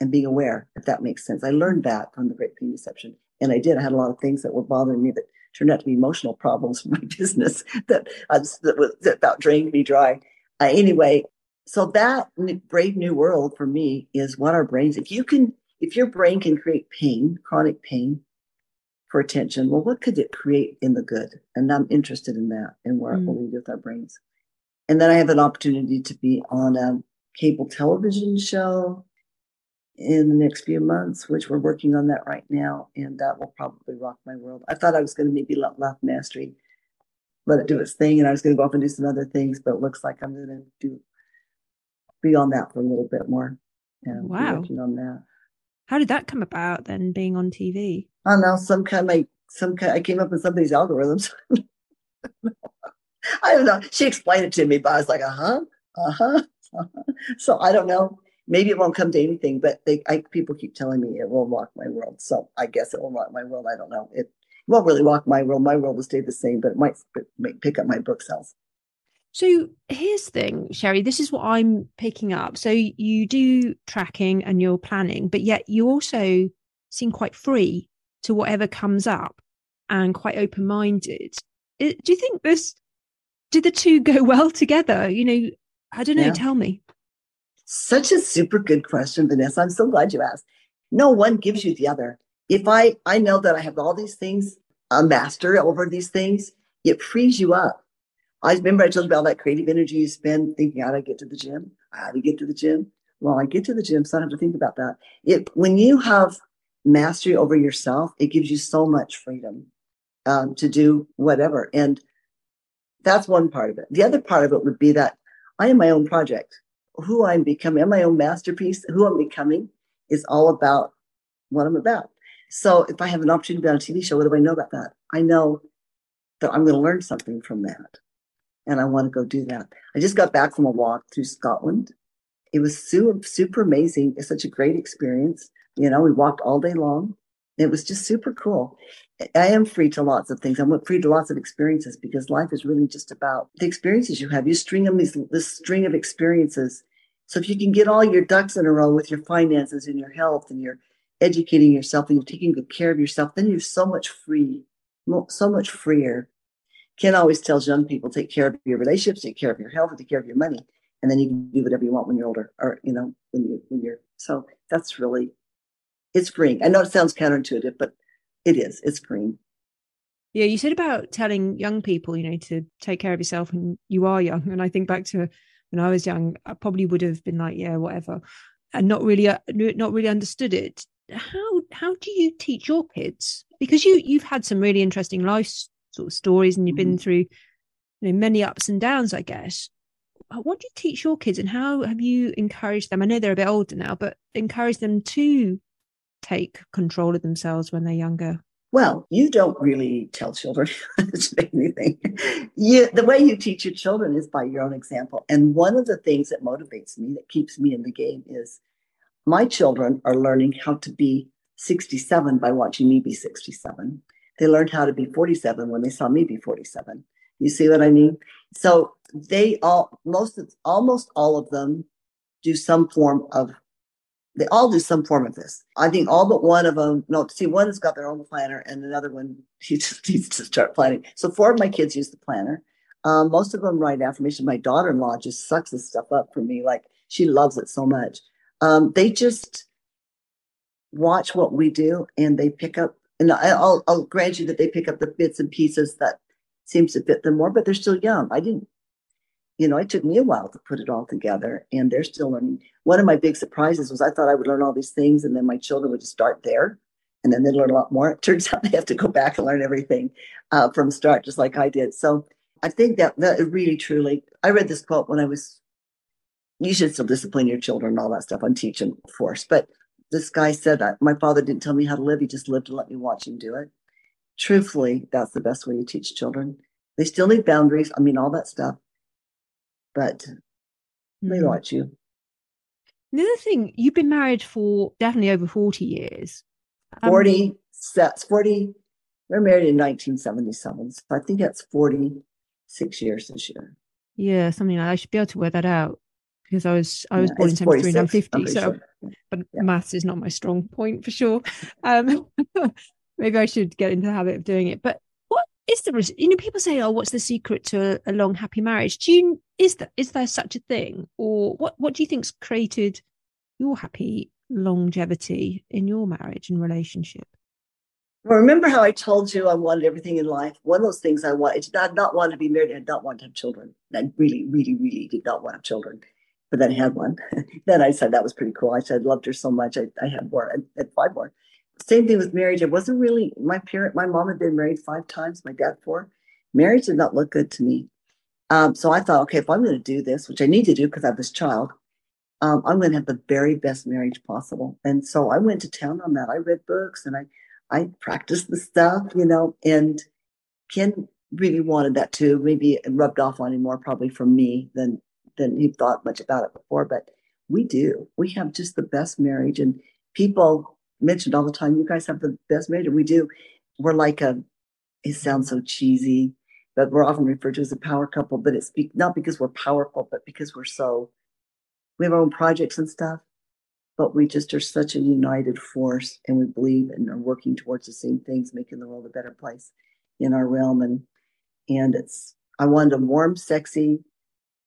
and being aware, if that makes sense. I learned that from The Great Pain Deception. And I did. I had a lot of things that were bothering me that turned out to be emotional problems for my business that, uh, that, was, that about drained me dry. Uh, anyway, so that brave new world for me is what our brains, if you can, if your brain can create pain, chronic pain for attention, well, what could it create in the good? And I'm interested in that and where mm. we do with our brains. And then I have an opportunity to be on a cable television show in the next few months, which we're working on that right now, and that will probably rock my world. I thought I was going to maybe let Life Mastery let it do its thing, and I was going to go off and do some other things, but it looks like I'm going to do be on that for a little bit more. Yeah, wow, working on that. How did that come about then, being on TV? I don't know, some kind of like some kind. I came up with some of these algorithms. I don't know. She explained it to me, but I was like, uh huh, uh huh. Uh-huh. So I don't know maybe it won't come to anything, but they, I, people keep telling me it will rock my world. So I guess it will rock my world. I don't know. It won't really rock my world. My world will stay the same, but it might, might pick up my book sales. So here's the thing, Sherry, this is what I'm picking up. So you do tracking and you're planning, but yet you also seem quite free to whatever comes up and quite open minded. Do you think this, do the two go well together? You know, I don't know, yeah. tell me. Such a super good question, Vanessa. I'm so glad you asked. No one gives you the other. If I I know that I have all these things, a master over these things, it frees you up. I remember I told you about that creative energy you spend thinking how do I get to the gym, how do I get to the gym. Well, I get to the gym, so I don't have to think about that. It when you have mastery over yourself, it gives you so much freedom um, to do whatever. And that's one part of it. The other part of it would be that I am my own project who I'm becoming, I'm my own masterpiece. Who I'm becoming is all about what I'm about. So if I have an opportunity to be on a TV show, what do I know about that? I know that I'm going to learn something from that. And I want to go do that. I just got back from a walk through Scotland. It was super, super amazing. It's such a great experience. You know, we walked all day long. It was just super cool. I am free to lots of things. I'm free to lots of experiences because life is really just about the experiences you have. You string them these this string of experiences. So if you can get all your ducks in a row with your finances and your health and you're educating yourself and you're taking good care of yourself, then you're so much free, so much freer. Ken always tells young people take care of your relationships, take care of your health, take care of your money, and then you can do whatever you want when you're older, or you know when you when you're. So that's really it's freeing. I know it sounds counterintuitive, but it is. It's freeing. Yeah, you said about telling young people, you know, to take care of yourself, and you are young. And I think back to when I was young, I probably would have been like, yeah, whatever, and not really, uh, not really understood it. How how do you teach your kids? Because you you've had some really interesting life sort of stories, and you've mm-hmm. been through, you know, many ups and downs, I guess. What do you teach your kids, and how have you encouraged them? I know they're a bit older now, but encourage them to take control of themselves when they're younger? Well, you don't really tell children anything. You, the way you teach your children is by your own example. And one of the things that motivates me, that keeps me in the game, is my children are learning how to be 67 by watching me be 67. They learned how to be 47 when they saw me be 47. You see what I mean? So they all, most of, almost all of them do some form of they all do some form of this. I think all but one of them, no, see, one has got their own planner and another one, he just needs to start planning. So four of my kids use the planner. Um, most of them write affirmation. My daughter-in-law just sucks this stuff up for me. Like she loves it so much. Um, they just watch what we do and they pick up, and I'll, I'll grant you that they pick up the bits and pieces that seems to fit them more, but they're still young. I didn't you know, it took me a while to put it all together and they're still learning. One of my big surprises was I thought I would learn all these things and then my children would just start there and then they'd learn a lot more. It turns out they have to go back and learn everything uh, from start, just like I did. So I think that that really, truly, I read this quote when I was, you should still discipline your children and all that stuff on teaching force. But this guy said that my father didn't tell me how to live. He just lived to let me watch him do it. Truthfully, that's the best way to teach children. They still need boundaries. I mean, all that stuff but they mm. watch you. The other thing, you've been married for definitely over 40 years. Um, 40 sets, 40. We're married in 1977. So I think that's 46 years this year. Yeah, something like I should be able to wear that out because I was I was yeah, born in 73 and I'm 50. So, but yeah. maths is not my strong point for sure. Um, maybe I should get into the habit of doing it. But is there you know people say oh what's the secret to a long happy marriage do you is that is there such a thing or what what do you think's created your happy longevity in your marriage and relationship well, remember how I told you I wanted everything in life? One of those things I wanted, I did not, not want to be married. I did not want to have children. I really, really, really did not want to have children. But then I had one. then I said that was pretty cool. I said I loved her so much. I, I had more. I had five more same thing with marriage. It wasn't really my parent. My mom had been married five times. My dad four. Marriage did not look good to me. Um, so I thought, okay, if I'm going to do this, which I need to do because I have this child, um, I'm going to have the very best marriage possible. And so I went to town on that. I read books and I, I practiced the stuff, you know. And Ken really wanted that too. Maybe it rubbed off on him more probably from me than than he thought much about it before. But we do. We have just the best marriage, and people mentioned all the time, you guys have the best marriage. We do. We're like a, it sounds so cheesy, but we're often referred to as a power couple, but it's be, not because we're powerful, but because we're so, we have our own projects and stuff, but we just are such a united force and we believe and are working towards the same things, making the world a better place in our realm. And, and it's, I wanted a warm, sexy,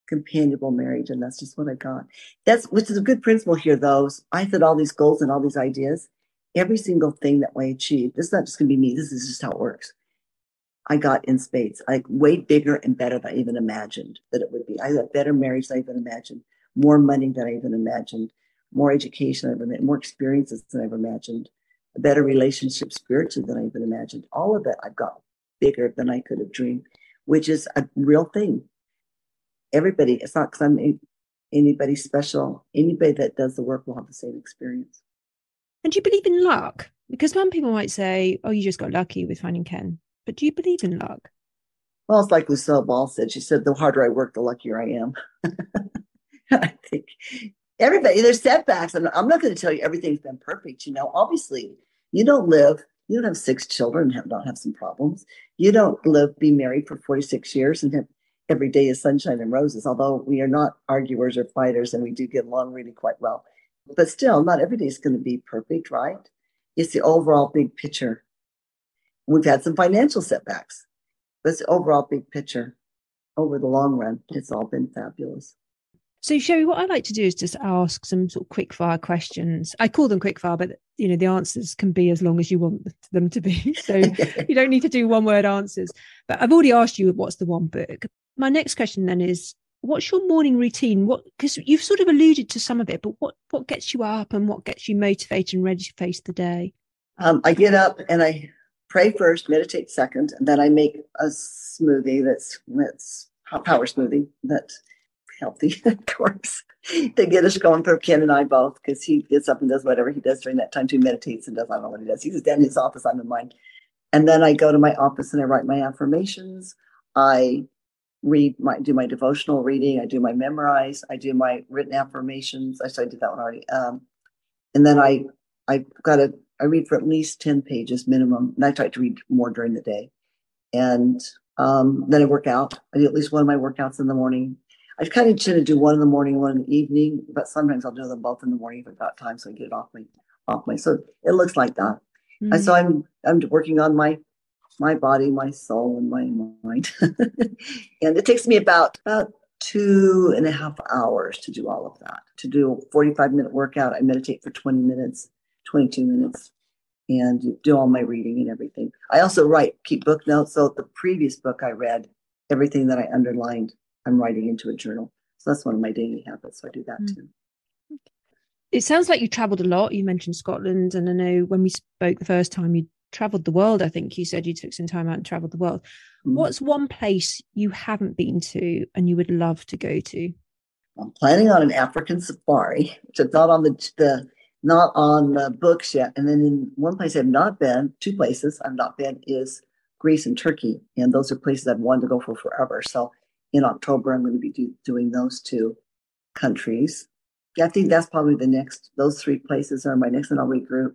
companionable marriage, and that's just what I got. That's which is a good principle here, though. I set all these goals and all these ideas, every single thing that I achieved, this is not just going to be me, this is just how it works. I got in spades, like way bigger and better than I even imagined that it would be. I a better marriage than I even imagined, more money than I even imagined, more education than I ever more experiences than I ever imagined, a better relationship spiritually than I even imagined. All of that I've got bigger than I could have dreamed, which is a real thing. Everybody, it's not because I'm anybody special. Anybody that does the work will have the same experience. And do you believe in luck? Because some people might say, oh, you just got lucky with finding Ken. But do you believe in luck? Well, it's like Lucille Ball said. She said, the harder I work, the luckier I am. I think everybody, there's setbacks. I'm not going to tell you everything's been perfect. You know, obviously, you don't live, you don't have six children and have, not have some problems. You don't live, be married for 46 years and have every day is sunshine and roses, although we are not arguers or fighters and we do get along really quite well. But still, not every day is going to be perfect, right? It's the overall big picture. We've had some financial setbacks, but it's the overall big picture. Over the long run, it's all been fabulous. So, Sherry, what I like to do is just ask some sort of quick fire questions. I call them quick fire, but you know the answers can be as long as you want them to be. So you don't need to do one word answers. But I've already asked you what's the one book. My next question then is what's your morning routine? What because you've sort of alluded to some of it but what what gets you up and what gets you motivated and ready to face the day? Um, i get up and i pray first meditate second and then i make a smoothie that's that's power smoothie that's healthy of course to get us going for ken and i both because he gets up and does whatever he does during that time too meditates and does i don't know what he does. He's down in his office i'm in mine. And then i go to my office and i write my affirmations. I read my do my devotional reading. I do my memorize. I do my written affirmations. I so I did that one already. Um, and then I I got a I read for at least ten pages minimum. And I try to read more during the day. And um, then I work out. I do at least one of my workouts in the morning. I kind of tend to do one in the morning, one in the evening, but sometimes I'll do them both in the morning if I've got time, so I get it off my off my. So it looks like that. Mm-hmm. And so I'm I'm working on my my body, my soul, and my mind, and it takes me about about two and a half hours to do all of that. To do a 45 minute workout, I meditate for 20 minutes, 22 minutes, and do all my reading and everything. I also write, keep book notes. So the previous book I read, everything that I underlined, I'm writing into a journal. So that's one of my daily habits. So I do that mm. too. It sounds like you traveled a lot. You mentioned Scotland, and I know when we spoke the first time, you traveled the world. I think you said you took some time out and traveled the world. Mm. What's one place you haven't been to and you would love to go to? I'm planning on an African safari, which is not on the, the not on the books yet. And then in one place I've not been, two places I've not been is Greece and Turkey, and those are places I've wanted to go for forever. So in October, I'm going to be do, doing those two countries. Yeah, I think that's probably the next. Those three places are my next, and I'll regroup.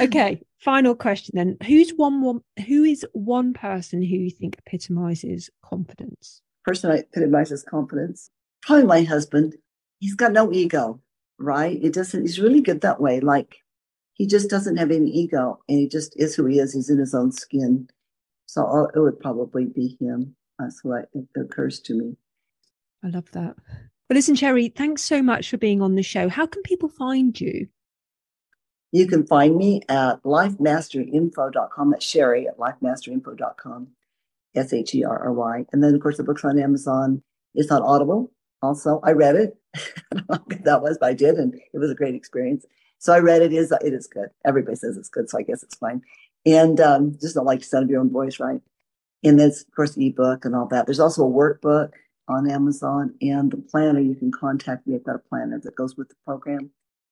Okay, final question then. Who's one, one who is one person who you think epitomizes confidence? Person that epitomizes confidence. Probably my husband. He's got no ego, right? It doesn't. He's really good that way. Like he just doesn't have any ego, and he just is who he is. He's in his own skin. So uh, it would probably be him. That's what occurs to me. I love that. Well, listen, Sherry, thanks so much for being on the show. How can people find you? You can find me at lifemasteryinfo.com. That's Sherry at lifemasteryinfo.com, S H E R R Y. And then, of course, the book's on Amazon. It's on Audible also. I read it. That was, but I did, and it was a great experience. So I read it. Is It is good. Everybody says it's good, so I guess it's fine. And um, just don't like to sound of your own voice, right? And then, of course, ebook and all that. There's also a workbook on Amazon and the planner. You can contact me. I've got a planner that goes with the program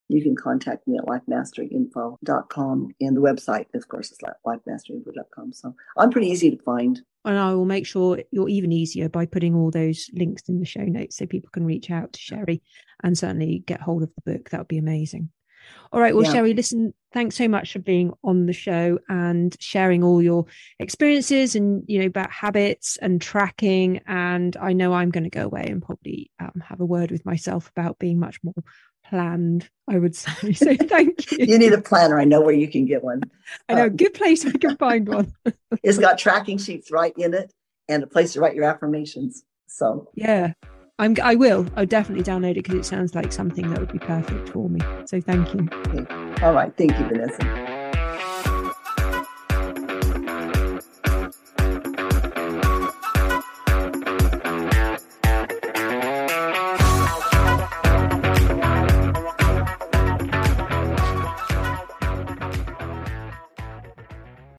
you can contact me at lifemasteryinfo.com. And the website, of course, is lifemasteryinfo.com. So I'm pretty easy to find. And I will make sure you're even easier by putting all those links in the show notes so people can reach out to Sherry and certainly get hold of the book. That would be amazing. All right. Well, yeah. Sherry, listen, thanks so much for being on the show and sharing all your experiences and, you know, about habits and tracking. And I know I'm going to go away and probably um, have a word with myself about being much more planned, I would say. So thank you. you need a planner. I know where you can get one. I know, um, good place I can find one. it's got tracking sheets right in it and a place to write your affirmations. So yeah, I'm I will. I'll definitely download it because it sounds like something that would be perfect for me. So thank you. Okay. All right. Thank you, Vanessa.